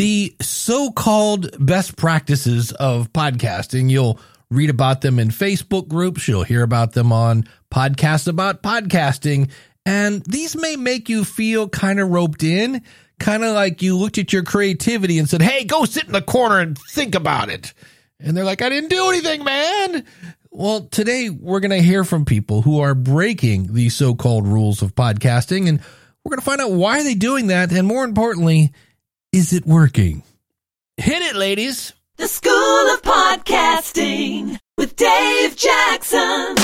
the so-called best practices of podcasting. You'll read about them in Facebook groups. You'll hear about them on podcasts about podcasting. And these may make you feel kind of roped in, kind of like you looked at your creativity and said, Hey, go sit in the corner and think about it. And they're like, I didn't do anything, man. Well, today we're going to hear from people who are breaking the so called rules of podcasting, and we're going to find out why are they doing that, and more importantly, is it working? Hit it, ladies. The School of Podcasting with Dave Jackson.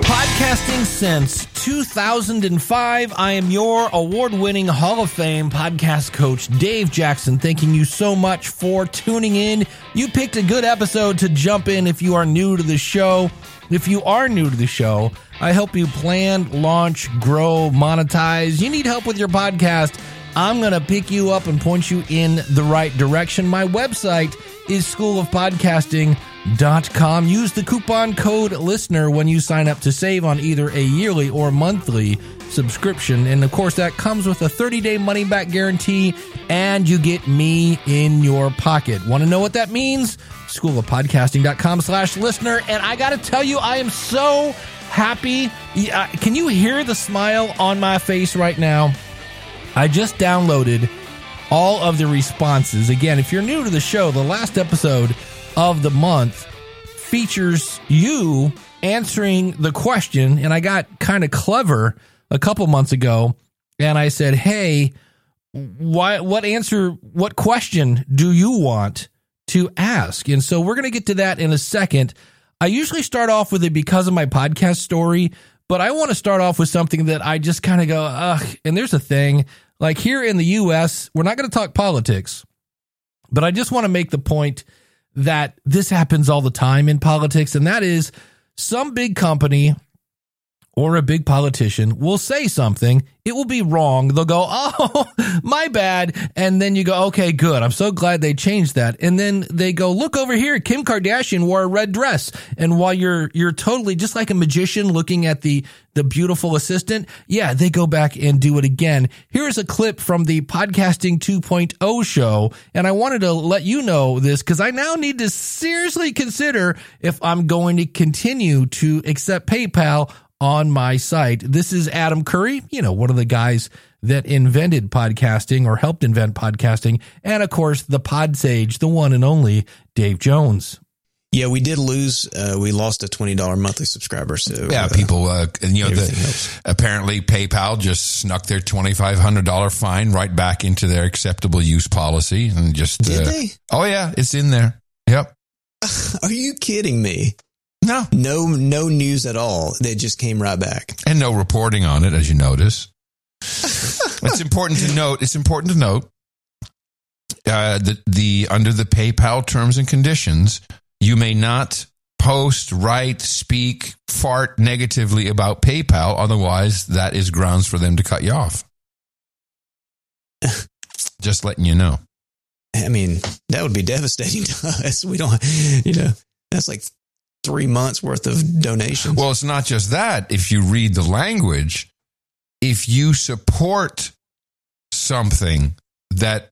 Podcasting since 2005. I am your award winning Hall of Fame podcast coach, Dave Jackson. Thanking you so much for tuning in. You picked a good episode to jump in if you are new to the show. If you are new to the show, I help you plan, launch, grow, monetize. You need help with your podcast. I'm going to pick you up and point you in the right direction. My website is schoolofpodcasting.com. Use the coupon code listener when you sign up to save on either a yearly or monthly subscription. And of course, that comes with a 30 day money back guarantee, and you get me in your pocket. Want to know what that means? Schoolofpodcasting.com slash listener. And I got to tell you, I am so happy. Uh, can you hear the smile on my face right now? I just downloaded all of the responses. Again, if you're new to the show, the last episode of the month features you answering the question. And I got kind of clever a couple months ago and I said, Hey, why, what answer, what question do you want to ask? And so we're going to get to that in a second. I usually start off with it because of my podcast story, but I want to start off with something that I just kind of go, ugh. And there's a thing like here in the US, we're not going to talk politics, but I just want to make the point that this happens all the time in politics. And that is some big company or a big politician will say something, it will be wrong. They'll go, "Oh, my bad." And then you go, "Okay, good. I'm so glad they changed that." And then they go, "Look over here, Kim Kardashian wore a red dress." And while you're you're totally just like a magician looking at the the beautiful assistant, yeah, they go back and do it again. Here's a clip from the podcasting 2.0 show, and I wanted to let you know this cuz I now need to seriously consider if I'm going to continue to accept PayPal on my site. This is Adam Curry, you know, one of the guys that invented podcasting or helped invent podcasting. And of course, the pod sage, the one and only Dave Jones. Yeah, we did lose. Uh, we lost a twenty dollar monthly subscriber. So yeah, uh, people. Uh, you know, the, apparently PayPal just snuck their twenty five hundred dollar fine right back into their acceptable use policy and just. Did uh, they? Oh yeah, it's in there. Yep. Are you kidding me? No, no, no news at all. They just came right back, and no reporting on it, as you notice. it's important to note. It's important to note uh, that the under the PayPal terms and conditions, you may not post, write, speak, fart negatively about PayPal. Otherwise, that is grounds for them to cut you off. Just letting you know. I mean, that would be devastating to us. We don't, you know, that's like three months worth of donations. Well, it's not just that. If you read the language, if you support something that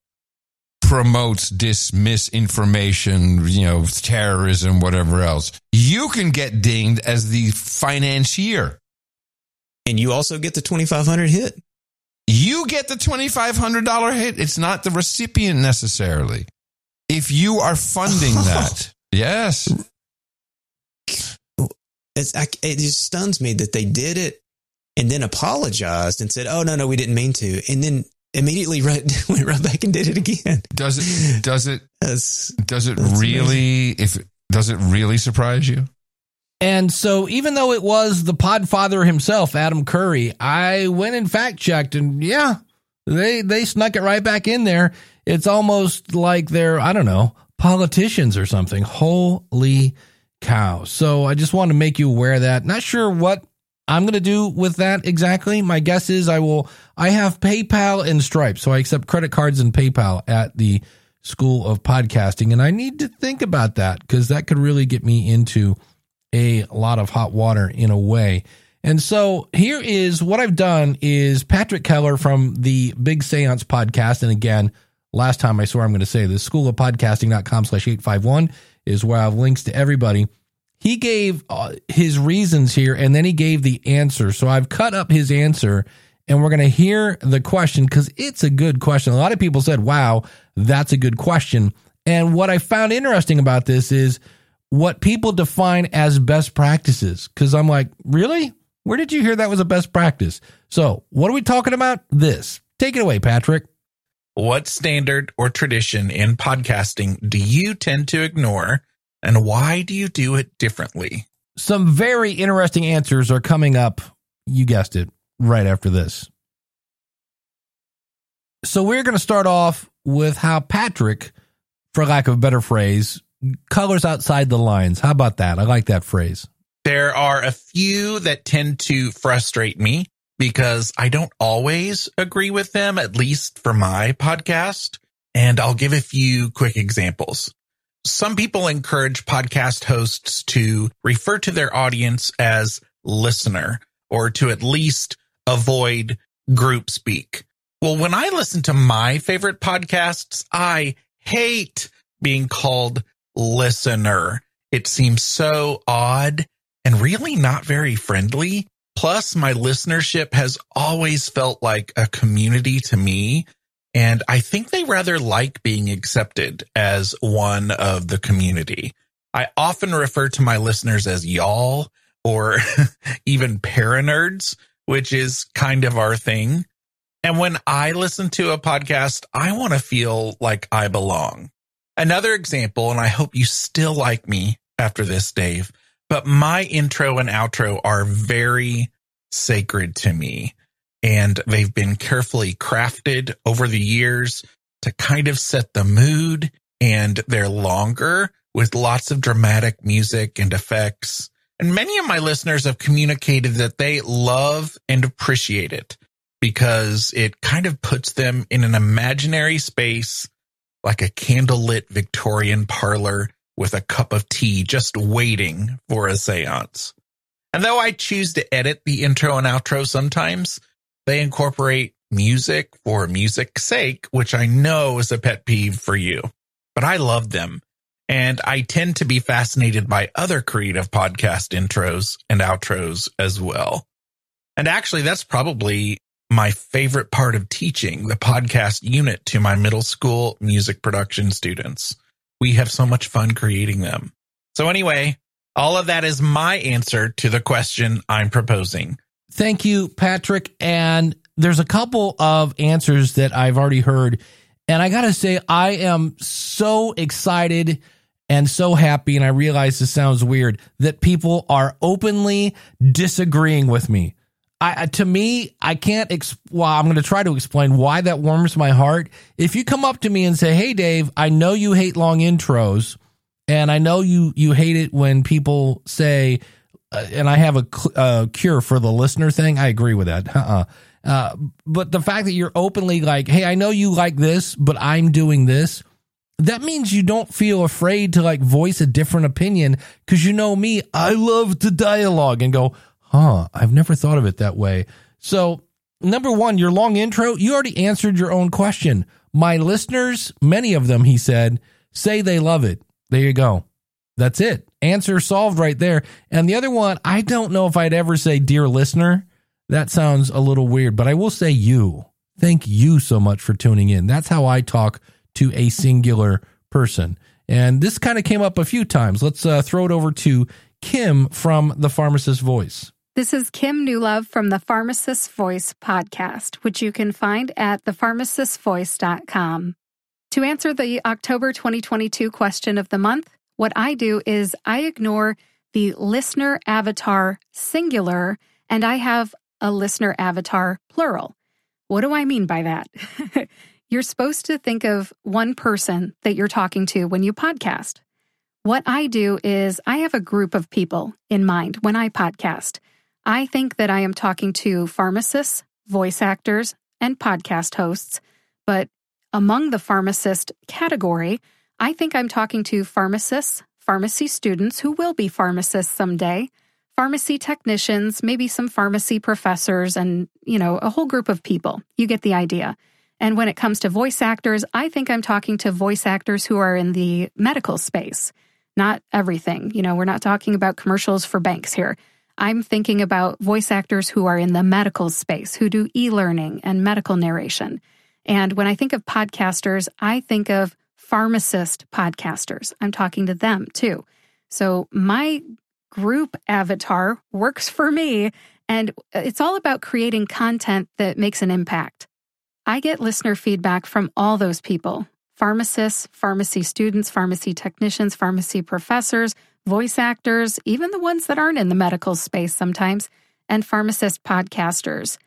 promotes dis misinformation, you know, terrorism, whatever else, you can get dinged as the financier. And you also get the 2500 hit. You get the $2,500 hit. It's not the recipient necessarily. If you are funding that, yes it's, I, it just stuns me that they did it and then apologized and said, "Oh no, no, we didn't mean to," and then immediately right, went right back and did it again. Does it? Does it? That's, does it really? Amazing. If does it really surprise you? And so, even though it was the Podfather himself, Adam Curry, I went and fact checked, and yeah, they they snuck it right back in there. It's almost like they're I don't know politicians or something. Holy cow. So I just want to make you aware of that. Not sure what I'm going to do with that exactly. My guess is I will, I have PayPal and Stripe. So I accept credit cards and PayPal at the School of Podcasting. And I need to think about that because that could really get me into a lot of hot water in a way. And so here is what I've done is Patrick Keller from the Big Seance podcast. And again, last time I swear I'm going to say this, schoolofpodcasting.com slash 851 is where I have links to everybody. He gave uh, his reasons here and then he gave the answer. So I've cut up his answer and we're going to hear the question because it's a good question. A lot of people said, wow, that's a good question. And what I found interesting about this is what people define as best practices. Because I'm like, really? Where did you hear that was a best practice? So, what are we talking about? This. Take it away, Patrick. What standard or tradition in podcasting do you tend to ignore and why do you do it differently? Some very interesting answers are coming up. You guessed it, right after this. So, we're going to start off with how Patrick, for lack of a better phrase, colors outside the lines. How about that? I like that phrase. There are a few that tend to frustrate me because I don't always agree with them, at least for my podcast. And I'll give a few quick examples. Some people encourage podcast hosts to refer to their audience as listener or to at least avoid group speak. Well, when I listen to my favorite podcasts, I hate being called listener. It seems so odd and really not very friendly. Plus, my listenership has always felt like a community to me. And I think they rather like being accepted as one of the community. I often refer to my listeners as y'all or even paranerds, which is kind of our thing. And when I listen to a podcast, I want to feel like I belong. Another example, and I hope you still like me after this, Dave, but my intro and outro are very sacred to me. And they've been carefully crafted over the years to kind of set the mood. And they're longer with lots of dramatic music and effects. And many of my listeners have communicated that they love and appreciate it because it kind of puts them in an imaginary space like a candlelit Victorian parlor with a cup of tea just waiting for a seance. And though I choose to edit the intro and outro sometimes, they incorporate music for music's sake, which I know is a pet peeve for you. But I love them. And I tend to be fascinated by other creative podcast intros and outros as well. And actually, that's probably my favorite part of teaching the podcast unit to my middle school music production students. We have so much fun creating them. So anyway, all of that is my answer to the question I'm proposing. Thank you, Patrick. And there's a couple of answers that I've already heard. And I got to say, I am so excited and so happy. And I realize this sounds weird that people are openly disagreeing with me. I, to me, I can't. Exp- well, I'm going to try to explain why that warms my heart. If you come up to me and say, "Hey, Dave, I know you hate long intros, and I know you you hate it when people say," uh, and I have a cl- cure for the listener thing. I agree with that. Uh-uh. Uh, but the fact that you're openly like, "Hey, I know you like this, but I'm doing this." That means you don't feel afraid to like voice a different opinion because you know me, I love to dialogue and go, Huh, I've never thought of it that way. So, number one, your long intro, you already answered your own question. My listeners, many of them, he said, say they love it. There you go. That's it. Answer solved right there. And the other one, I don't know if I'd ever say, Dear listener. That sounds a little weird, but I will say you. Thank you so much for tuning in. That's how I talk to a singular person. And this kind of came up a few times. Let's uh, throw it over to Kim from The Pharmacist Voice. This is Kim Newlove from the Pharmacist Voice podcast, which you can find at thepharmacistvoice.com. To answer the October 2022 question of the month, what I do is I ignore the listener avatar singular and I have a listener avatar plural. What do I mean by that? you're supposed to think of one person that you're talking to when you podcast. What I do is I have a group of people in mind when I podcast. I think that I am talking to pharmacists, voice actors, and podcast hosts, but among the pharmacist category, I think I'm talking to pharmacists, pharmacy students who will be pharmacists someday, pharmacy technicians, maybe some pharmacy professors, and, you know, a whole group of people. You get the idea. And when it comes to voice actors, I think I'm talking to voice actors who are in the medical space, not everything. You know, we're not talking about commercials for banks here. I'm thinking about voice actors who are in the medical space, who do e learning and medical narration. And when I think of podcasters, I think of pharmacist podcasters. I'm talking to them too. So my group avatar works for me, and it's all about creating content that makes an impact. I get listener feedback from all those people pharmacists, pharmacy students, pharmacy technicians, pharmacy professors, voice actors, even the ones that aren't in the medical space sometimes, and pharmacist podcasters.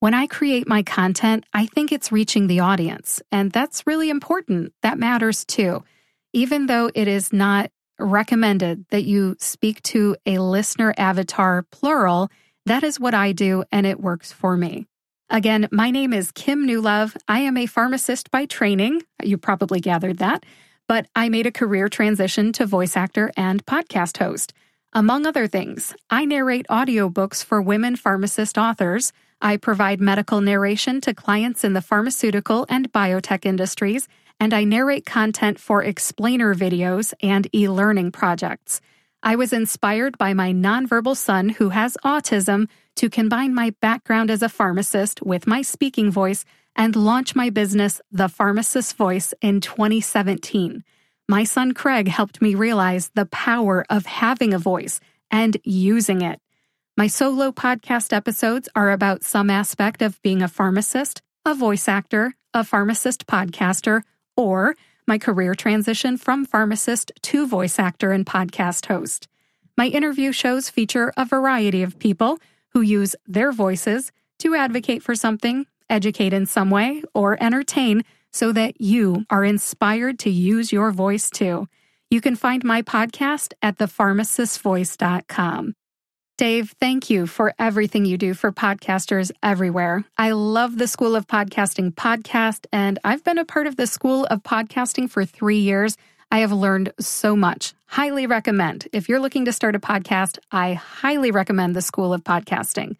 When I create my content, I think it's reaching the audience, and that's really important. That matters too. Even though it is not recommended that you speak to a listener avatar plural, that is what I do, and it works for me. Again, my name is Kim Newlove. I am a pharmacist by training. You probably gathered that. But I made a career transition to voice actor and podcast host. Among other things, I narrate audiobooks for women pharmacist authors. I provide medical narration to clients in the pharmaceutical and biotech industries, and I narrate content for explainer videos and e learning projects. I was inspired by my nonverbal son who has autism to combine my background as a pharmacist with my speaking voice and launch my business, The Pharmacist Voice, in 2017. My son Craig helped me realize the power of having a voice and using it. My solo podcast episodes are about some aspect of being a pharmacist, a voice actor, a pharmacist podcaster, or my career transition from pharmacist to voice actor and podcast host. My interview shows feature a variety of people who use their voices to advocate for something, educate in some way, or entertain so that you are inspired to use your voice too. You can find my podcast at thepharmacistvoice.com. Dave, thank you for everything you do for podcasters everywhere. I love the School of Podcasting podcast, and I've been a part of the School of Podcasting for three years. I have learned so much. Highly recommend. If you're looking to start a podcast, I highly recommend the School of Podcasting.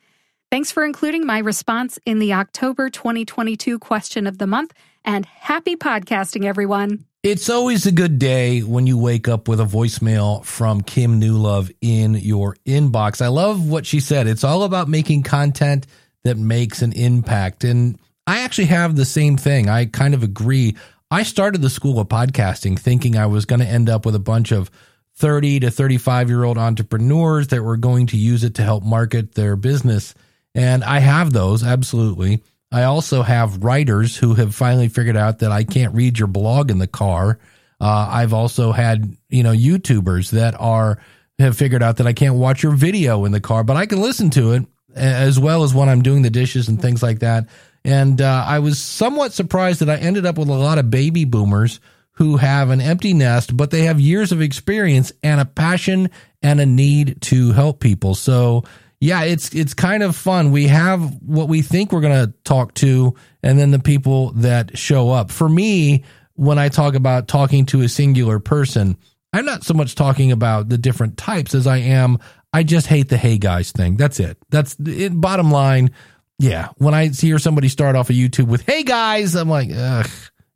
Thanks for including my response in the October 2022 question of the month, and happy podcasting, everyone. It's always a good day when you wake up with a voicemail from Kim Newlove in your inbox. I love what she said. It's all about making content that makes an impact. And I actually have the same thing. I kind of agree. I started the school of podcasting thinking I was going to end up with a bunch of 30 to 35 year old entrepreneurs that were going to use it to help market their business. And I have those, absolutely. I also have writers who have finally figured out that I can't read your blog in the car. Uh, I've also had, you know, YouTubers that are, have figured out that I can't watch your video in the car, but I can listen to it as well as when I'm doing the dishes and things like that. And uh, I was somewhat surprised that I ended up with a lot of baby boomers who have an empty nest, but they have years of experience and a passion and a need to help people. So yeah, it's it's kind of fun. We have what we think we're going to talk to, and then the people that show up. For me, when I talk about talking to a singular person, I'm not so much talking about the different types as I am. I just hate the hey guys thing. That's it. That's it. Bottom line. Yeah, when I hear somebody start off a YouTube with "Hey guys," I'm like, ugh,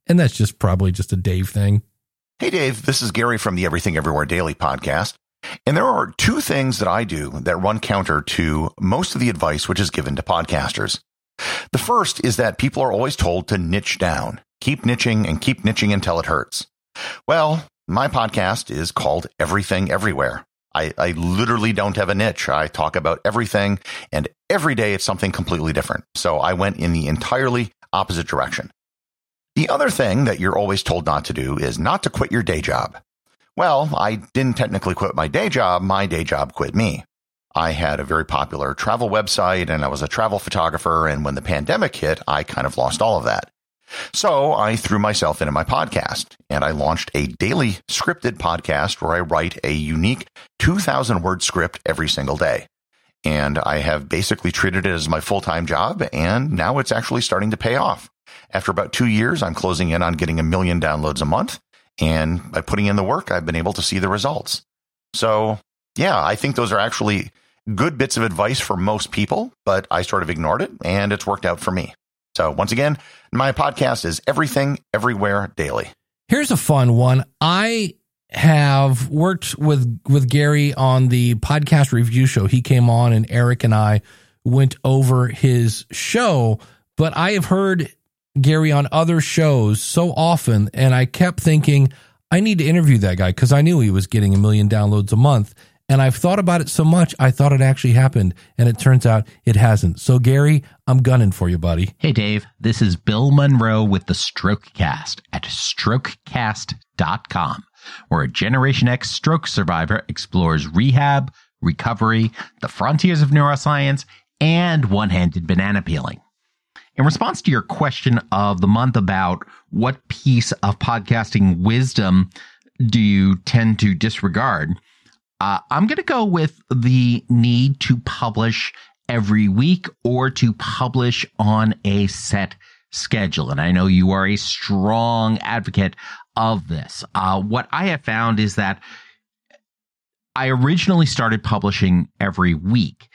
and that's just probably just a Dave thing. Hey Dave, this is Gary from the Everything Everywhere Daily podcast. And there are two things that I do that run counter to most of the advice which is given to podcasters. The first is that people are always told to niche down, keep niching and keep niching until it hurts. Well, my podcast is called Everything Everywhere. I, I literally don't have a niche. I talk about everything and every day it's something completely different. So I went in the entirely opposite direction. The other thing that you're always told not to do is not to quit your day job. Well, I didn't technically quit my day job. My day job quit me. I had a very popular travel website and I was a travel photographer. And when the pandemic hit, I kind of lost all of that. So I threw myself into my podcast and I launched a daily scripted podcast where I write a unique 2000 word script every single day. And I have basically treated it as my full time job. And now it's actually starting to pay off. After about two years, I'm closing in on getting a million downloads a month. And by putting in the work, I've been able to see the results. So yeah, I think those are actually good bits of advice for most people, but I sort of ignored it and it's worked out for me. So once again, my podcast is Everything Everywhere Daily. Here's a fun one. I have worked with with Gary on the podcast review show. He came on and Eric and I went over his show, but I have heard Gary on other shows so often and I kept thinking I need to interview that guy cuz I knew he was getting a million downloads a month and I've thought about it so much I thought it actually happened and it turns out it hasn't. So Gary, I'm gunning for you, buddy. Hey, Dave. This is Bill Monroe with the Strokecast at strokecast.com, where a Generation X stroke survivor explores rehab, recovery, the frontiers of neuroscience, and one handed banana peeling. In response to your question of the month about what piece of podcasting wisdom do you tend to disregard, uh, I'm going to go with the need to publish every week or to publish on a set schedule. And I know you are a strong advocate of this. Uh, what I have found is that I originally started publishing every week.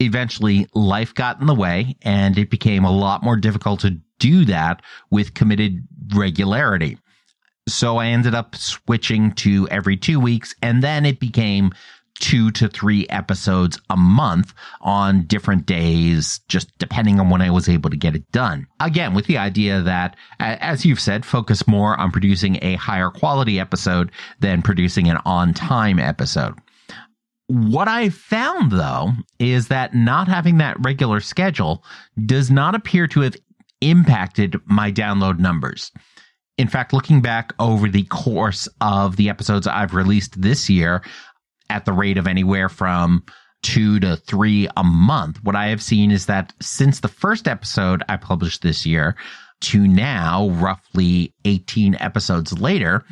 Eventually, life got in the way and it became a lot more difficult to do that with committed regularity. So I ended up switching to every two weeks and then it became two to three episodes a month on different days, just depending on when I was able to get it done. Again, with the idea that, as you've said, focus more on producing a higher quality episode than producing an on time episode. What I found though is that not having that regular schedule does not appear to have impacted my download numbers. In fact, looking back over the course of the episodes I've released this year, at the rate of anywhere from two to three a month, what I have seen is that since the first episode I published this year to now, roughly 18 episodes later,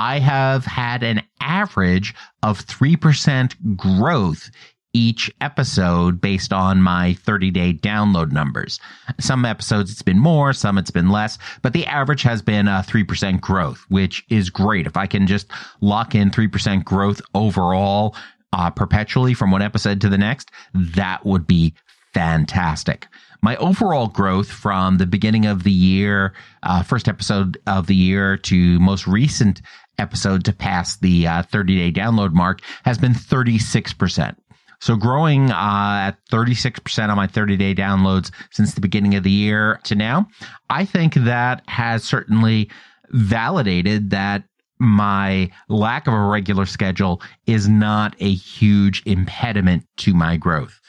I have had an average of 3% growth each episode based on my 30 day download numbers. Some episodes it's been more, some it's been less, but the average has been a 3% growth, which is great. If I can just lock in 3% growth overall, uh, perpetually from one episode to the next, that would be fantastic. My overall growth from the beginning of the year, uh, first episode of the year to most recent episode to pass the uh, 30 day download mark has been 36%. So growing uh, at 36% on my 30 day downloads since the beginning of the year to now, I think that has certainly validated that my lack of a regular schedule is not a huge impediment to my growth.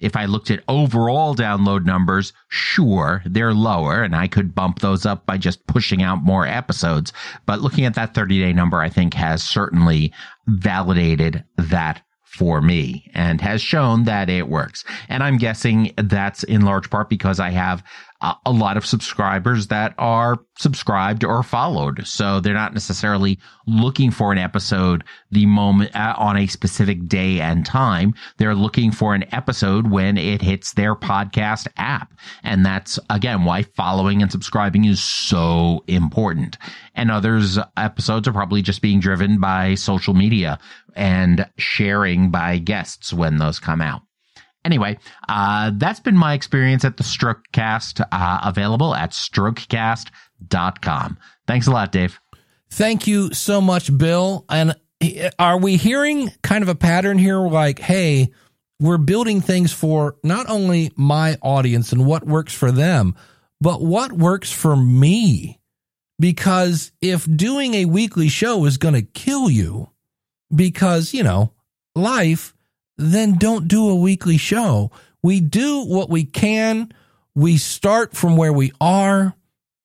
If I looked at overall download numbers, sure, they're lower and I could bump those up by just pushing out more episodes. But looking at that 30 day number, I think has certainly validated that for me and has shown that it works. And I'm guessing that's in large part because I have a lot of subscribers that are subscribed or followed. So they're not necessarily looking for an episode the moment uh, on a specific day and time. They're looking for an episode when it hits their podcast app. And that's again why following and subscribing is so important. And others episodes are probably just being driven by social media and sharing by guests when those come out. Anyway, uh, that's been my experience at the Strokecast, uh, available at strokecast.com. Thanks a lot, Dave. Thank you so much, Bill. And are we hearing kind of a pattern here? Like, hey, we're building things for not only my audience and what works for them, but what works for me. Because if doing a weekly show is going to kill you, because, you know, life, then don't do a weekly show. We do what we can. We start from where we are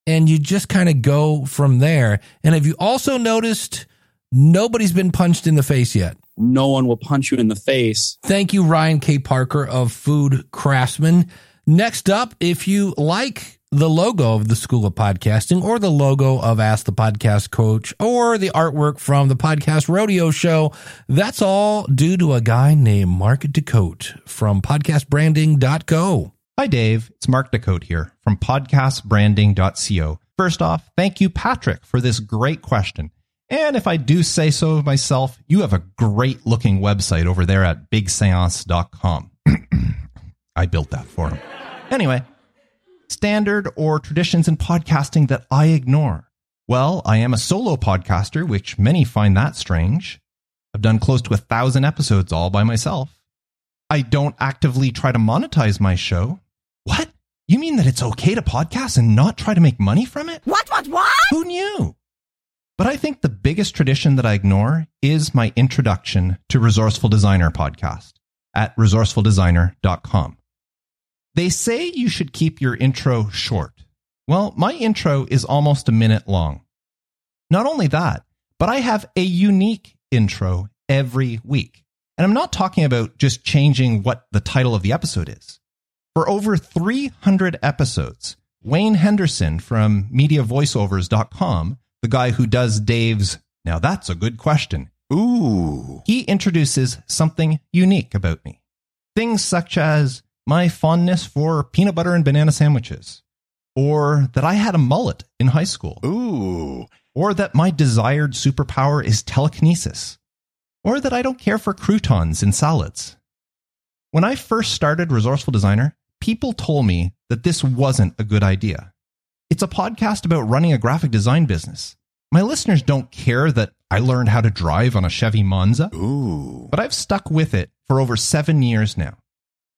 and you just kind of go from there. And have you also noticed nobody's been punched in the face yet? No one will punch you in the face. Thank you, Ryan K. Parker of Food Craftsman. Next up, if you like the logo of the School of Podcasting or the logo of Ask the Podcast Coach or the artwork from the Podcast Rodeo Show. That's all due to a guy named Mark Des Cotes from podcastbranding.co. Hi, Dave. It's Mark Des Cotes here from podcastbranding.co. First off, thank you, Patrick, for this great question. And if I do say so myself, you have a great looking website over there at bigseance.com. I built that for him. Anyway, standard or traditions in podcasting that I ignore? Well, I am a solo podcaster, which many find that strange. I've done close to a thousand episodes all by myself. I don't actively try to monetize my show. What? You mean that it's okay to podcast and not try to make money from it? What, what, what? Who knew? But I think the biggest tradition that I ignore is my introduction to Resourceful Designer podcast at resourcefuldesigner.com. They say you should keep your intro short. Well, my intro is almost a minute long. Not only that, but I have a unique intro every week. And I'm not talking about just changing what the title of the episode is. For over 300 episodes, Wayne Henderson from MediaVoiceovers.com, the guy who does Dave's Now That's a Good Question, Ooh. he introduces something unique about me. Things such as my fondness for peanut butter and banana sandwiches, or that I had a mullet in high school, Ooh. or that my desired superpower is telekinesis, or that I don't care for croutons in salads. When I first started Resourceful Designer, people told me that this wasn't a good idea. It's a podcast about running a graphic design business. My listeners don't care that I learned how to drive on a Chevy Monza, Ooh. but I've stuck with it for over seven years now.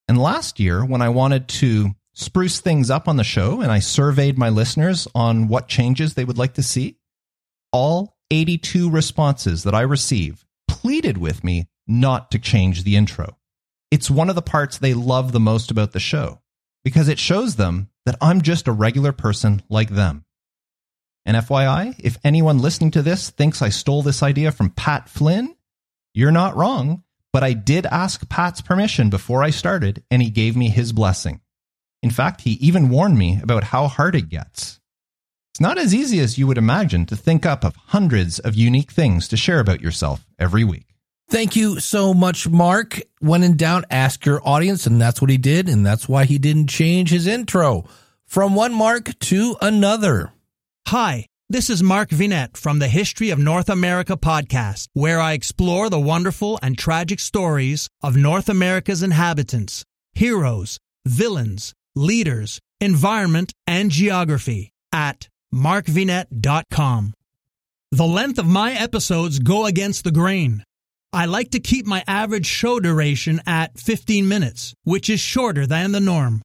And last year, when I wanted to spruce things up on the show and I surveyed my listeners on what changes they would like to see, all 82 responses that I receive pleaded with me not to change the intro. It's one of the parts they love the most about the show because it shows them that I'm just a regular person like them. And FYI, if anyone listening to this thinks I stole this idea from Pat Flynn, you're not wrong, but I did ask Pat's permission before I started, and he gave me his blessing. In fact, he even warned me about how hard it gets. It's not as easy as you would imagine to think up of hundreds of unique things to share about yourself every week. Thank you so much, Mark. When in doubt, ask your audience, and that's what he did, and that's why he didn't change his intro from one Mark to another. Hi, this is Mark Vinet from the History of North America podcast, where I explore the wonderful and tragic stories of North America's inhabitants, heroes, villains, leaders, environment, and geography at markvinet.com. The length of my episodes go against the grain. I like to keep my average show duration at 15 minutes, which is shorter than the norm.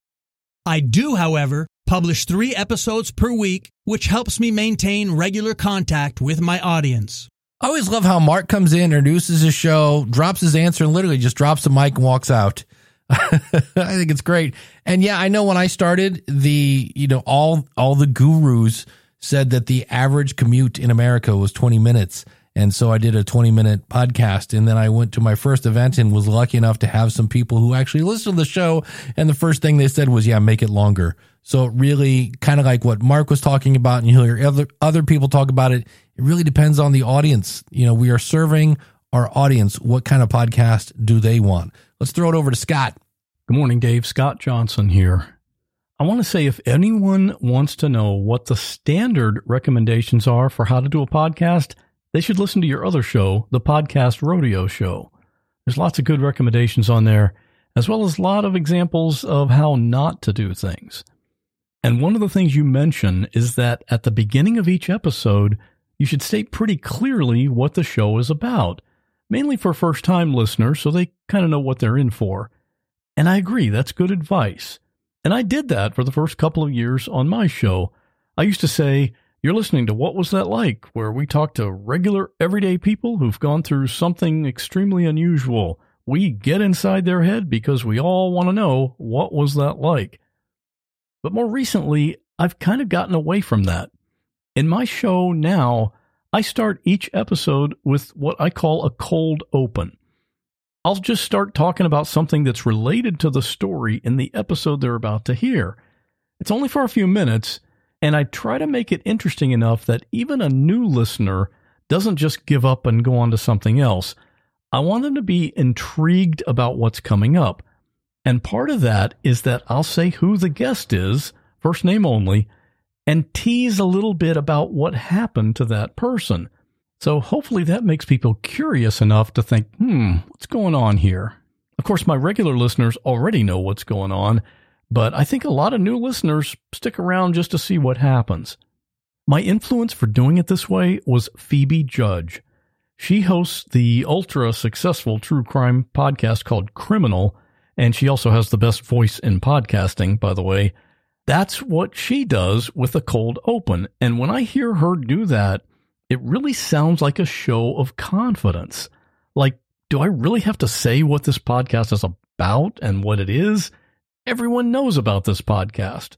I do, however, publish three episodes per week, which helps me maintain regular contact with my audience. I always love how Mark comes in, introduces his show, drops his answer, and literally just drops the mic and walks out. I think it's great. And yeah, I know when I started, the you know all all the gurus said that the average commute in America was 20 minutes. And so I did a 20 minute podcast. And then I went to my first event and was lucky enough to have some people who actually listened to the show. And the first thing they said was, yeah, make it longer. So really kind of like what Mark was talking about, and you hear other, other people talk about it. It really depends on the audience. You know, we are serving our audience. What kind of podcast do they want? Let's throw it over to Scott. Good morning, Dave. Scott Johnson here. I want to say if anyone wants to know what the standard recommendations are for how to do a podcast, they should listen to your other show, the Podcast Rodeo Show. There's lots of good recommendations on there, as well as a lot of examples of how not to do things. And one of the things you mention is that at the beginning of each episode, you should state pretty clearly what the show is about, mainly for first time listeners so they kind of know what they're in for. And I agree, that's good advice. And I did that for the first couple of years on my show. I used to say, You're listening to What Was That Like, where we talk to regular, everyday people who've gone through something extremely unusual. We get inside their head because we all want to know what was that like. But more recently, I've kind of gotten away from that. In my show now, I start each episode with what I call a cold open. I'll just start talking about something that's related to the story in the episode they're about to hear. It's only for a few minutes, and I try to make it interesting enough that even a new listener doesn't just give up and go on to something else. I want them to be intrigued about what's coming up. And part of that is that I'll say who the guest is, first name only, and tease a little bit about what happened to that person. So hopefully that makes people curious enough to think, hmm, what's going on here? Of course, my regular listeners already know what's going on, but I think a lot of new listeners stick around just to see what happens. My influence for doing it this way was Phoebe Judge. She hosts the ultra successful true crime podcast called Criminal, and she also has the best voice in podcasting, by the way. That's what she does with a cold open. And when I hear her do that, it really sounds like a show of confidence. Like, do I really have to say what this podcast is about and what it is? Everyone knows about this podcast.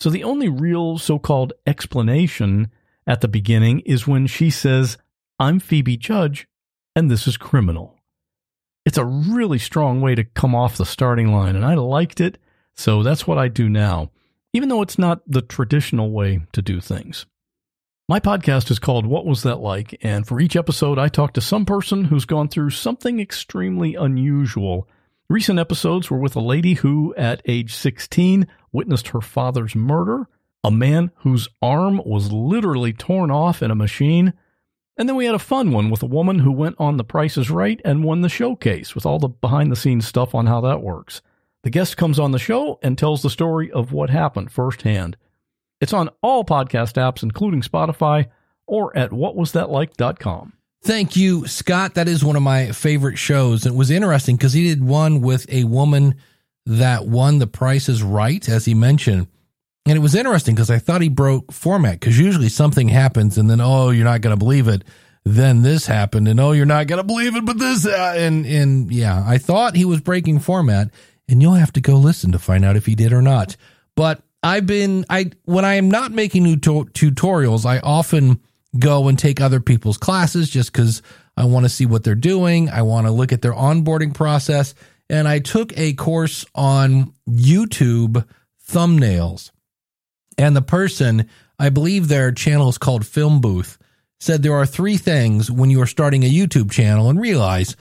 So the only real so called explanation at the beginning is when she says, I'm Phoebe Judge and this is criminal. It's a really strong way to come off the starting line, and I liked it, so that's what I do now, even though it's not the traditional way to do things. My podcast is called What Was That Like? And for each episode, I talk to some person who's gone through something extremely unusual. Recent episodes were with a lady who, at age 16, witnessed her father's murder, a man whose arm was literally torn off in a machine, and then we had a fun one with a woman who went on The Price is Right and won the showcase with all the behind the scenes stuff on how that works. The guest comes on the show and tells the story of what happened firsthand. It's on all podcast apps, including Spotify, or at whatwasthatlike.com. Thank you, Scott. That is one of my favorite shows. It was interesting because he did one with a woman that won the Price is Right, as he mentioned. And it was interesting because I thought he broke format because usually something happens and then, oh, you're not going to believe it. Then this happened and oh, you're not going to believe it, but this, uh, and, and yeah, I thought he was breaking format and you'll have to go listen to find out if he did or not. But I've been, I, when I am not making new to- tutorials, I often go and take other people's classes just because I want to see what they're doing. I want to look at their onboarding process. And I took a course on YouTube thumbnails. And the person, I believe their channel is called Film Booth, said there are three things when you are starting a YouTube channel and realize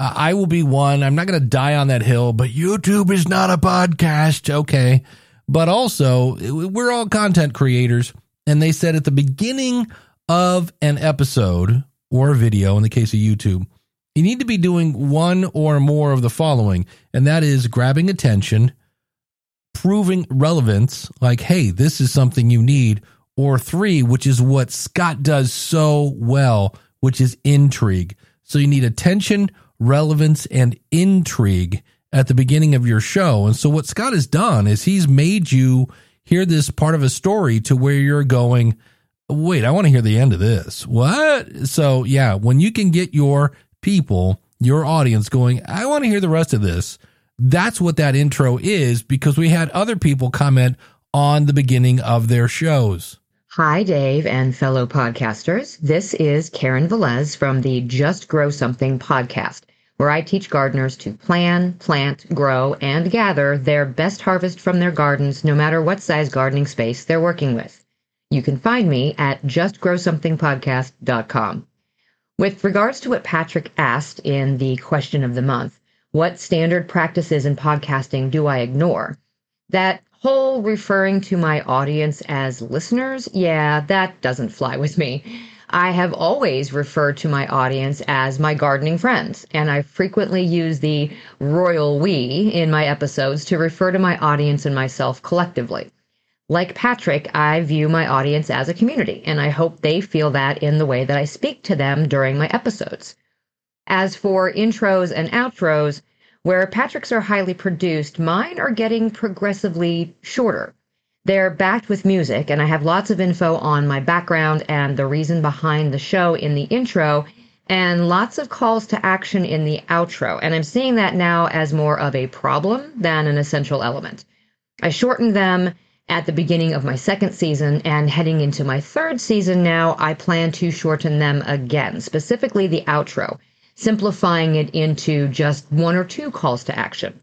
uh, I will be one. I'm not going to die on that hill, but YouTube is not a podcast. Okay. But also, we're all content creators. And they said at the beginning of an episode or video, in the case of YouTube, you need to be doing one or more of the following, and that is grabbing attention, proving relevance, like, hey, this is something you need, or three, which is what Scott does so well, which is intrigue. So you need attention, relevance, and intrigue at the beginning of your show. And so what Scott has done is he's made you hear this part of a story to where you're going, wait, I want to hear the end of this. What? So yeah, when you can get your people, your audience going, I want to hear the rest of this. That's what that intro is because we had other people comment on the beginning of their shows. Hi, Dave and fellow podcasters. This is Karen Velez from the Just Grow Something podcast, where I teach gardeners to plan, plant, grow, and gather their best harvest from their gardens, no matter what size gardening space they're working with. You can find me at justgrowsomethingpodcast.com. With regards to what Patrick asked in the question of the month, what standard practices in podcasting do I ignore? That whole referring to my audience as listeners, yeah, that doesn't fly with me. I have always referred to my audience as my gardening friends, and I frequently use the royal we in my episodes to refer to my audience and myself collectively. Like Patrick, I view my audience as a community, and I hope they feel that in the way that I speak to them during my episodes. As for intros and outros, where Patrick's are highly produced, mine are getting progressively shorter. They're backed with music, and I have lots of info on my background and the reason behind the show in the intro, and lots of calls to action in the outro. And I'm seeing that now as more of a problem than an essential element. I shortened them at the beginning of my second season, and heading into my third season now, I plan to shorten them again, specifically the outro, simplifying it into just one or two calls to action.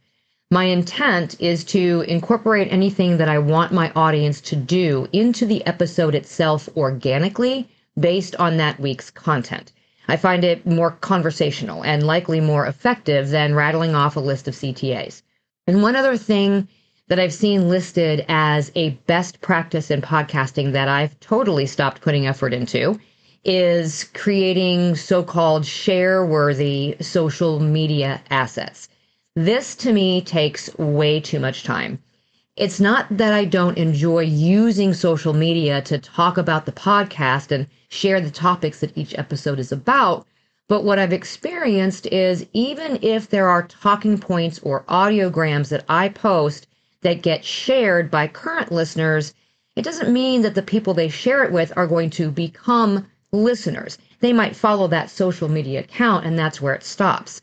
My intent is to incorporate anything that I want my audience to do into the episode itself organically based on that week's content. I find it more conversational and likely more effective than rattling off a list of CTAs. And one other thing that I've seen listed as a best practice in podcasting that I've totally stopped putting effort into is creating so called share worthy social media assets. This to me takes way too much time. it's not that I don't enjoy using social media to talk about the podcast and share the topics that each episode is about. But what I've experienced is even if there are talking points or audiograms that I post that get shared by current listeners, it doesn't mean that the people they share it with are going to become listeners. They might follow that social media account and that's where it stops.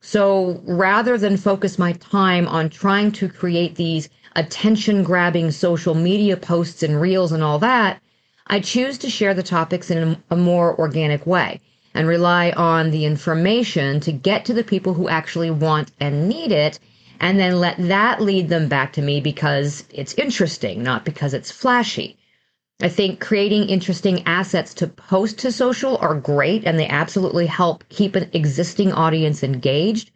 So rather than focus my time on trying to create these attention grabbing social media posts and reels and all that, I choose to share the topics in a more organic way and rely on the information to get to the people who actually want and need it and then let that lead them back to me because it's interesting, not because it's flashy. I think creating interesting assets to post to social are great and they absolutely help keep an existing audience engaged.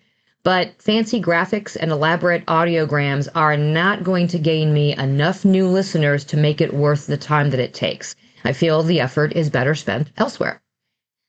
But fancy graphics and elaborate audiograms are not going to gain me enough new listeners to make it worth the time that it takes. I feel the effort is better spent elsewhere.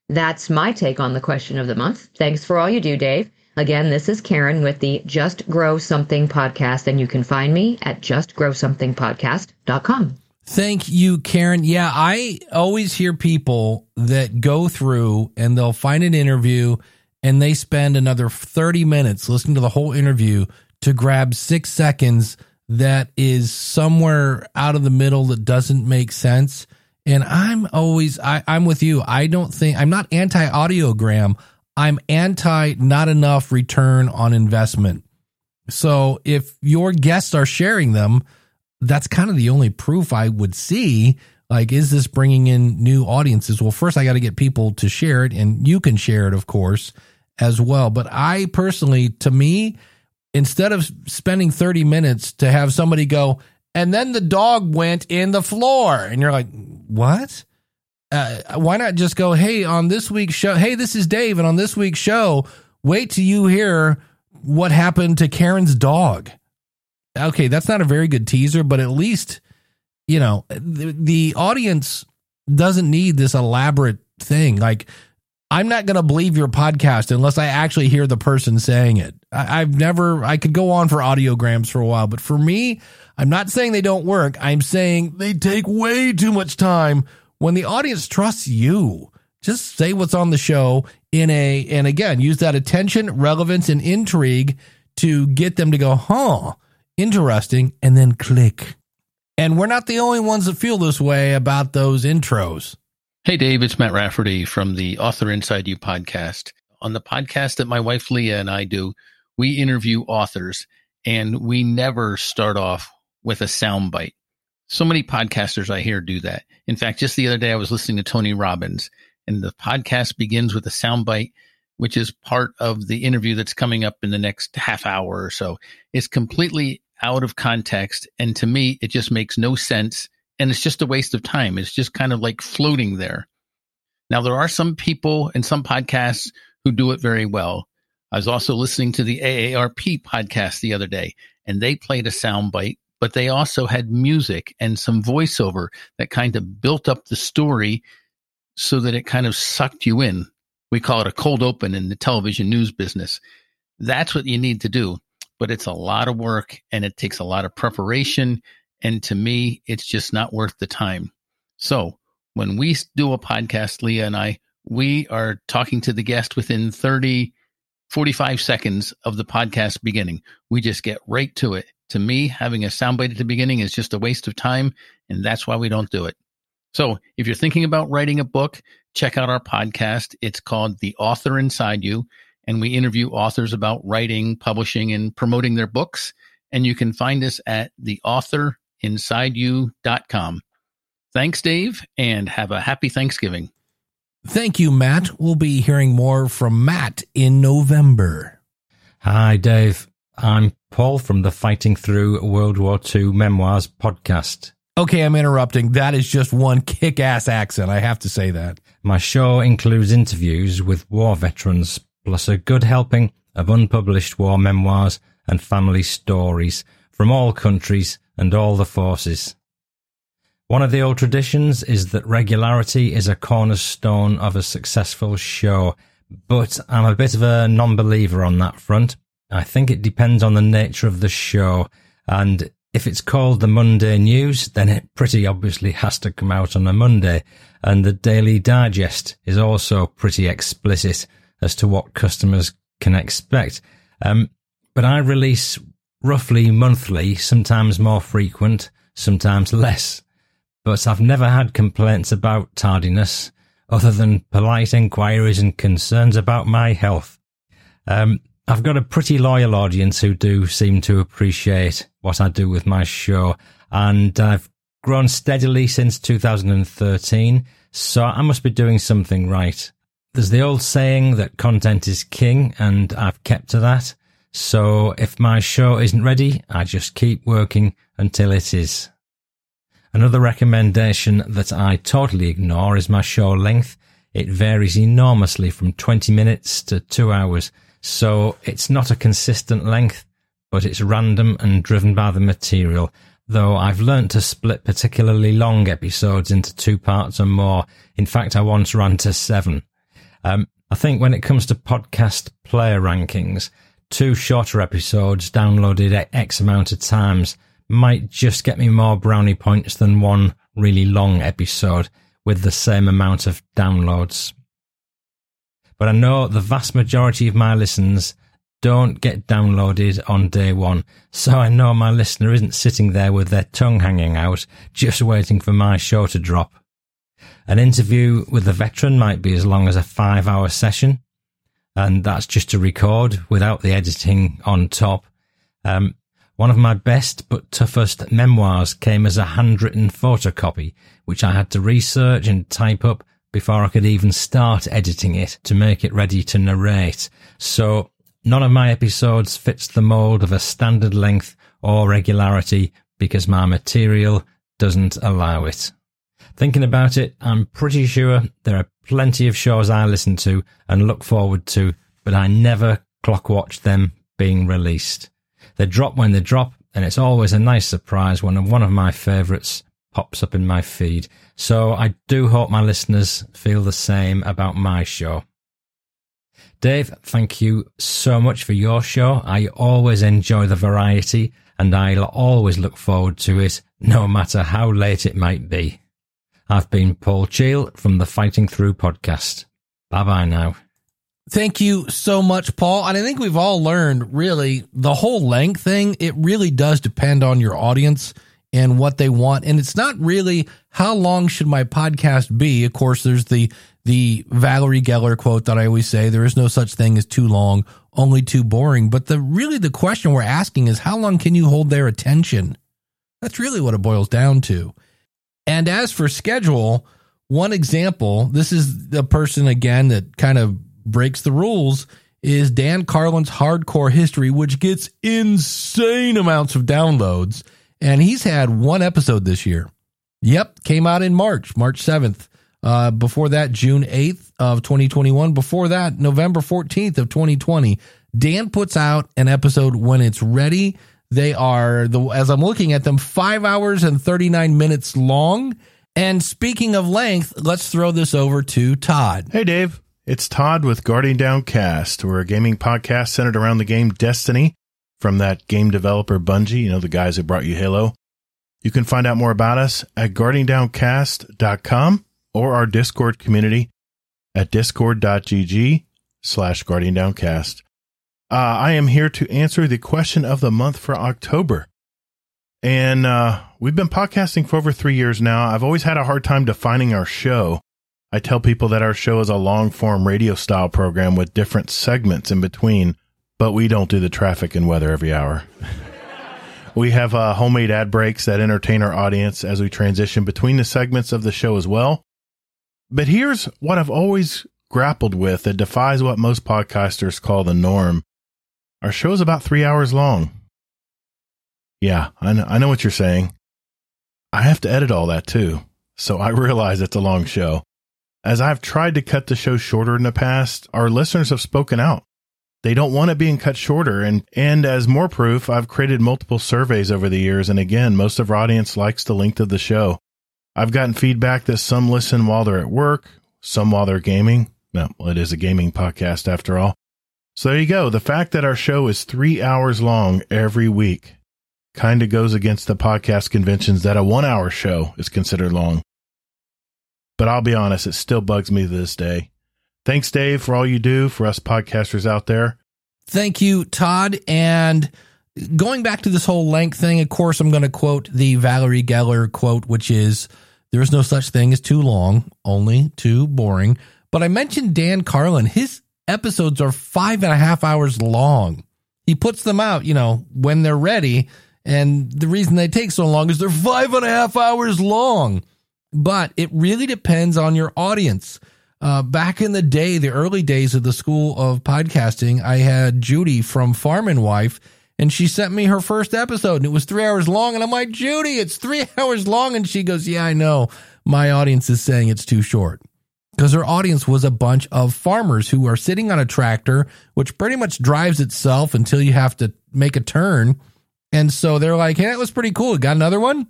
That's my take on the question of the month. Thanks for all you do, Dave. Again, this is Karen with the Just Grow Something podcast, and you can find me at justgrowsomethingpodcast.com. Thank you, Karen. Yeah, I always hear people that go through and they'll find an interview and they spend another 30 minutes listening to the whole interview to grab six seconds that is somewhere out of the middle that doesn't make sense. And I'm always, I, I'm with you. I don't think, I'm not anti audiogram. I'm anti not enough return on investment. So if your guests are sharing them, that's kind of the only proof I would see. Like, is this bringing in new audiences? Well, first I got to get people to share it, and you can share it, of course, as well. But I personally, to me, instead of spending 30 minutes to have somebody go, and then the dog went in the floor, and you're like, what? Uh, why not just go, hey, on this week's show, hey, this is Dave, and on this week's show, wait till you hear what happened to Karen's dog. Okay, that's not a very good teaser, but at least, you know, the, the audience doesn't need this elaborate thing. Like, I'm not going to believe your podcast unless I actually hear the person saying it. I, I've never, I could go on for audiograms for a while, but for me, I'm not saying they don't work. I'm saying they take way too much time when the audience trusts you, just say what's on the show in a, and again, use that attention, relevance, and intrigue to get them to go, huh, interesting, and then click. And we're not the only ones that feel this way about those intros. Hey, Dave, it's Matt Rafferty from the Author Inside You podcast. On the podcast that my wife Leah and I do, we interview authors and we never start off with a soundbite. So many podcasters I hear do that. In fact, just the other day, I was listening to Tony Robbins, and the podcast begins with a soundbite, which is part of the interview that's coming up in the next half hour or so. It's completely out of context. And to me, it just makes no sense. And it's just a waste of time. It's just kind of like floating there. Now, there are some people and some podcasts who do it very well. I was also listening to the AARP podcast the other day, and they played a soundbite but they also had music and some voiceover that kind of built up the story so that it kind of sucked you in. We call it a cold open in the television news business. That's what you need to do, but it's a lot of work and it takes a lot of preparation. And to me, it's just not worth the time. So when we do a podcast, Leah and I, we are talking to the guest within 30, 45 seconds of the podcast beginning. We just get right to it to me, having a soundbite at the beginning is just a waste of time, and that's why we don't do it. So if you're thinking about writing a book, check out our podcast. It's called The Author Inside You, and we interview authors about writing, publishing, and promoting their books. And you can find us at theauthorInsideYou.com. Thanks, Dave, and have a happy Thanksgiving. Thank you, Matt. We'll be hearing more from Matt in November. Hi, Dave. I'm Paul from the Fighting Through World War II Memoirs podcast. Okay, I'm interrupting. That is just one kick ass accent. I have to say that. My show includes interviews with war veterans, plus a good helping of unpublished war memoirs and family stories from all countries and all the forces. One of the old traditions is that regularity is a cornerstone of a successful show, but I'm a bit of a non believer on that front. I think it depends on the nature of the show. And if it's called the Monday News, then it pretty obviously has to come out on a Monday. And the Daily Digest is also pretty explicit as to what customers can expect. Um, but I release roughly monthly, sometimes more frequent, sometimes less. But I've never had complaints about tardiness other than polite inquiries and concerns about my health. Um, I've got a pretty loyal audience who do seem to appreciate what I do with my show, and I've grown steadily since 2013, so I must be doing something right. There's the old saying that content is king, and I've kept to that. So if my show isn't ready, I just keep working until it is. Another recommendation that I totally ignore is my show length. It varies enormously from 20 minutes to two hours. So it's not a consistent length, but it's random and driven by the material. Though I've learnt to split particularly long episodes into two parts or more. In fact, I once ran to seven. Um, I think when it comes to podcast player rankings, two shorter episodes downloaded X amount of times might just get me more brownie points than one really long episode with the same amount of downloads. But I know the vast majority of my listens don't get downloaded on day one, so I know my listener isn't sitting there with their tongue hanging out, just waiting for my show to drop. An interview with a veteran might be as long as a five hour session, and that's just to record without the editing on top. Um, one of my best but toughest memoirs came as a handwritten photocopy, which I had to research and type up before I could even start editing it to make it ready to narrate. So none of my episodes fits the mold of a standard length or regularity because my material doesn't allow it. Thinking about it, I'm pretty sure there are plenty of shows I listen to and look forward to, but I never clock watch them being released. They drop when they drop, and it's always a nice surprise when one of my favourites pops up in my feed. So I do hope my listeners feel the same about my show. Dave, thank you so much for your show. I always enjoy the variety and I'll always look forward to it, no matter how late it might be. I've been Paul Cheall from the Fighting Through podcast. Bye bye now. Thank you so much, Paul. And I think we've all learned really the whole length thing. It really does depend on your audience and what they want. And it's not really how long should my podcast be? Of course, there's the, the Valerie Geller quote that I always say, there is no such thing as too long, only too boring. But the really the question we're asking is how long can you hold their attention? That's really what it boils down to. And as for schedule, one example, this is the person again that kind of breaks the rules is Dan Carlin's Hardcore History, which gets insane amounts of downloads. And he's had one episode this year. Yep, came out in March, March 7th. Uh, before that, June 8th of 2021. Before that, November 14th of 2020. Dan puts out an episode when it's ready. They are, the as I'm looking at them, five hours and 39 minutes long. And speaking of length, let's throw this over to Todd. Hey, Dave. It's Todd with Guarding Down Cast. We're a gaming podcast centered around the game Destiny from that game developer Bungie, you know, the guys who brought you Halo. You can find out more about us at guardingdowncast.com or our Discord community at discord.gg slash guardingdowncast. Uh, I am here to answer the question of the month for October. And uh, we've been podcasting for over three years now. I've always had a hard time defining our show. I tell people that our show is a long form radio style program with different segments in between, but we don't do the traffic and weather every hour. we have uh, homemade ad breaks that entertain our audience as we transition between the segments of the show as well. But here's what I've always grappled with that defies what most podcasters call the norm. Our show is about three hours long. Yeah, I know, I know what you're saying. I have to edit all that too, so I realize it's a long show. As I've tried to cut the show shorter in the past, our listeners have spoken out. They don't want it being cut shorter. And, and as more proof, I've created multiple surveys over the years. And again, most of our audience likes the length of the show. I've gotten feedback that some listen while they're at work, some while they're gaming. No, well, it is a gaming podcast after all. So there you go. The fact that our show is three hours long every week kind of goes against the podcast conventions that a one hour show is considered long. But I'll be honest, it still bugs me to this day. Thanks, Dave, for all you do for us podcasters out there. Thank you, Todd. And going back to this whole length thing, of course, I'm going to quote the Valerie Geller quote, which is there is no such thing as too long, only too boring. But I mentioned Dan Carlin. His episodes are five and a half hours long. He puts them out, you know, when they're ready. And the reason they take so long is they're five and a half hours long. But it really depends on your audience. Uh, back in the day, the early days of the school of podcasting, I had Judy from Farm and Wife, and she sent me her first episode, and it was three hours long. And I'm like, Judy, it's three hours long. And she goes, Yeah, I know. My audience is saying it's too short. Because her audience was a bunch of farmers who are sitting on a tractor, which pretty much drives itself until you have to make a turn. And so they're like, Hey, that was pretty cool. Got another one?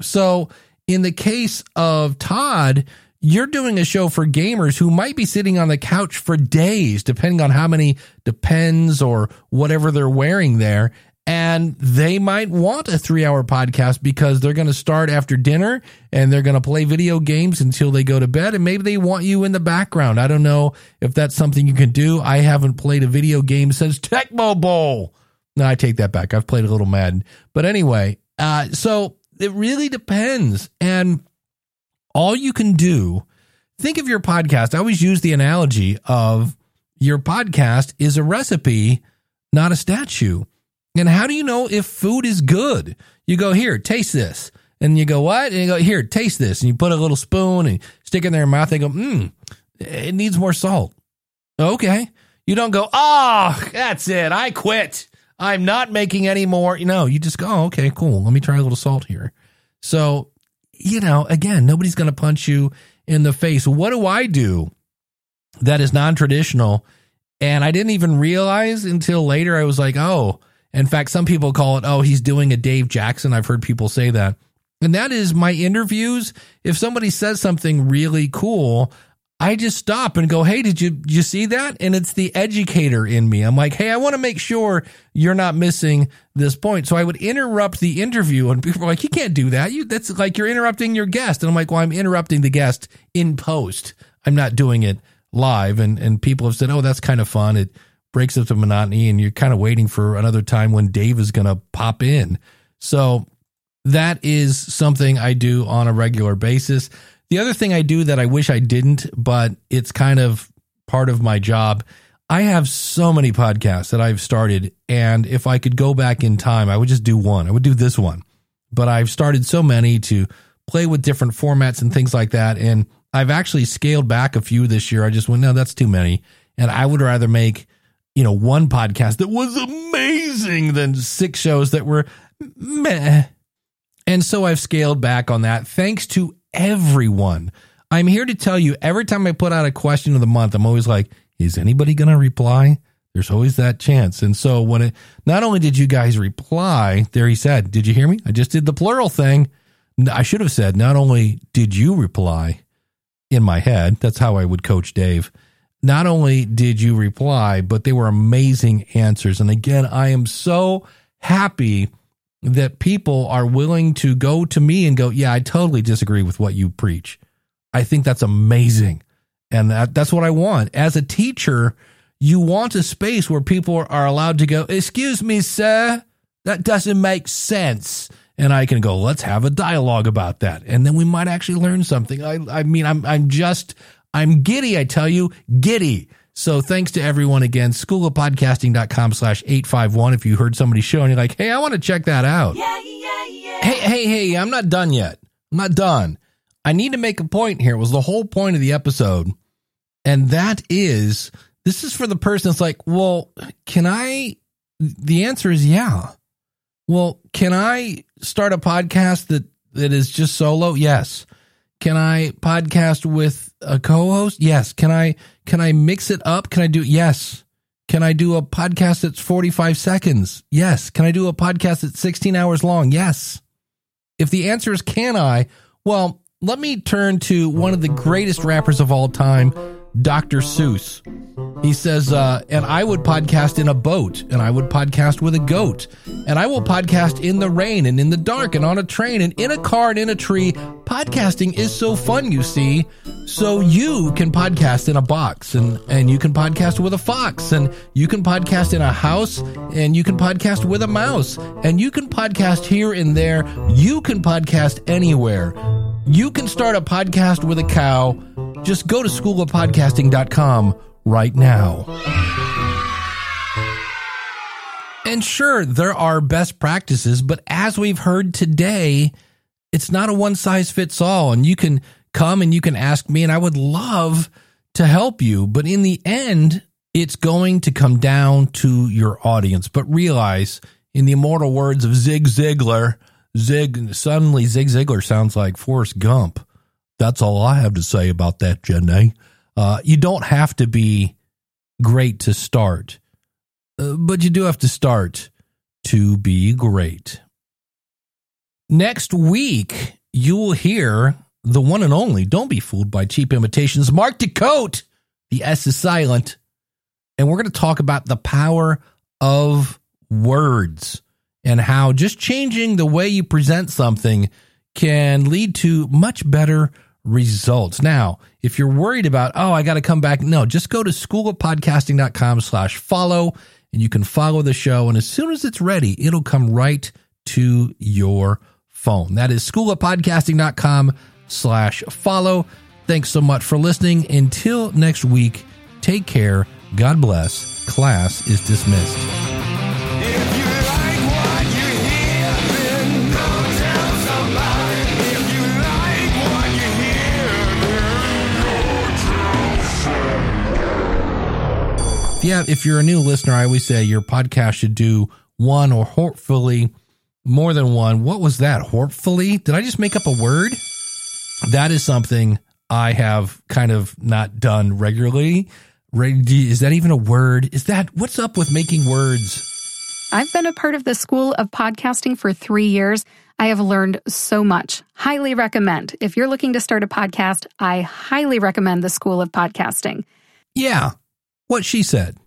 So in the case of Todd, you're doing a show for gamers who might be sitting on the couch for days, depending on how many depends or whatever they're wearing there. And they might want a three hour podcast because they're going to start after dinner and they're going to play video games until they go to bed. And maybe they want you in the background. I don't know if that's something you can do. I haven't played a video game since Tecmo Bowl. No, I take that back. I've played a little Madden. But anyway, uh, so it really depends. And all you can do, think of your podcast. I always use the analogy of your podcast is a recipe, not a statue. And how do you know if food is good? You go, here, taste this. And you go, what? And you go, here, taste this. And you put a little spoon and stick it in their mouth. They go, mmm, it needs more salt. Okay. You don't go, ah, oh, that's it. I quit. I'm not making any more. You know, you just go, oh, okay, cool. Let me try a little salt here. So, you know, again, nobody's going to punch you in the face. What do I do that is non traditional? And I didn't even realize until later. I was like, oh, in fact, some people call it, oh, he's doing a Dave Jackson. I've heard people say that. And that is my interviews. If somebody says something really cool, I just stop and go, "Hey, did you did you see that?" And it's the educator in me. I'm like, "Hey, I want to make sure you're not missing this point." So I would interrupt the interview, and people are like, "You can't do that. You that's like you're interrupting your guest." And I'm like, "Well, I'm interrupting the guest in post. I'm not doing it live." And and people have said, "Oh, that's kind of fun. It breaks up the monotony, and you're kind of waiting for another time when Dave is going to pop in." So that is something I do on a regular basis. The other thing I do that I wish I didn't, but it's kind of part of my job. I have so many podcasts that I've started, and if I could go back in time, I would just do one. I would do this one. But I've started so many to play with different formats and things like that. And I've actually scaled back a few this year. I just went, no, that's too many. And I would rather make, you know, one podcast that was amazing than six shows that were meh. And so I've scaled back on that thanks to everyone. I'm here to tell you every time I put out a question of the month, I'm always like, is anybody going to reply? There's always that chance. And so when it, not only did you guys reply, there he said, did you hear me? I just did the plural thing. I should have said, not only did you reply in my head, that's how I would coach Dave. Not only did you reply, but they were amazing answers. And again, I am so happy that people are willing to go to me and go, yeah, I totally disagree with what you preach. I think that's amazing. And that, that's what I want. As a teacher, you want a space where people are allowed to go, excuse me, sir, that doesn't make sense. And I can go, let's have a dialogue about that. And then we might actually learn something. I, I mean, I'm, I'm just, I'm giddy. I tell you, giddy. So thanks to everyone again. Schoolofpodcasting.com slash 851. If you heard somebody show and you're like, hey, I want to check that out. Yeah, yeah, yeah. Hey, hey, hey, I'm not done yet. I'm not done. I need to make a point here. It was the whole point of the episode. And that is this is for the person that's like, well, can I? The answer is yeah. Well, can I start a podcast that, that is just solo? Yes. Can I podcast with a co-host? Yes. Can I can I mix it up? Can I do yes? Can I do a podcast that's 45 seconds? Yes. Can I do a podcast that's 16 hours long? Yes. If the answer is can I, well, let me turn to one of the greatest rappers of all time, Dr. Seuss. He says, uh, and I would podcast in a boat, and I would podcast with a goat, and I will podcast in the rain and in the dark and on a train and in a car and in a tree. Podcasting is so fun, you see. So you can podcast in a box, and, and you can podcast with a fox, and you can podcast in a house, and you can podcast with a mouse, and you can podcast here and there. You can podcast anywhere. You can start a podcast with a cow. Just go to schoolofpodcasting.com right now. And sure, there are best practices, but as we've heard today, it's not a one size fits all. And you can come and you can ask me, and I would love to help you. But in the end, it's going to come down to your audience. But realize, in the immortal words of Zig Ziglar, Zig, suddenly Zig Ziglar sounds like Forrest Gump. That's all I have to say about that, Jenny. Uh, you don't have to be great to start, uh, but you do have to start to be great. Next week, you will hear the one and only, don't be fooled by cheap imitations, Mark Des Cotes. The S is silent. And we're going to talk about the power of words and how just changing the way you present something can lead to much better results. Now, if you're worried about, oh, I got to come back, no, just go to schoolofpodcasting.com slash follow and you can follow the show. And as soon as it's ready, it'll come right to your phone. That is schoolofpodcasting.com slash follow. Thanks so much for listening. Until next week, take care. God bless. Class is dismissed. Yeah, if you're a new listener, I always say your podcast should do one or hopefully more than one. What was that? Hopefully? Did I just make up a word? That is something I have kind of not done regularly. Is that even a word? Is that what's up with making words? I've been a part of the School of Podcasting for three years. I have learned so much. Highly recommend. If you're looking to start a podcast, I highly recommend the School of Podcasting. Yeah, what she said.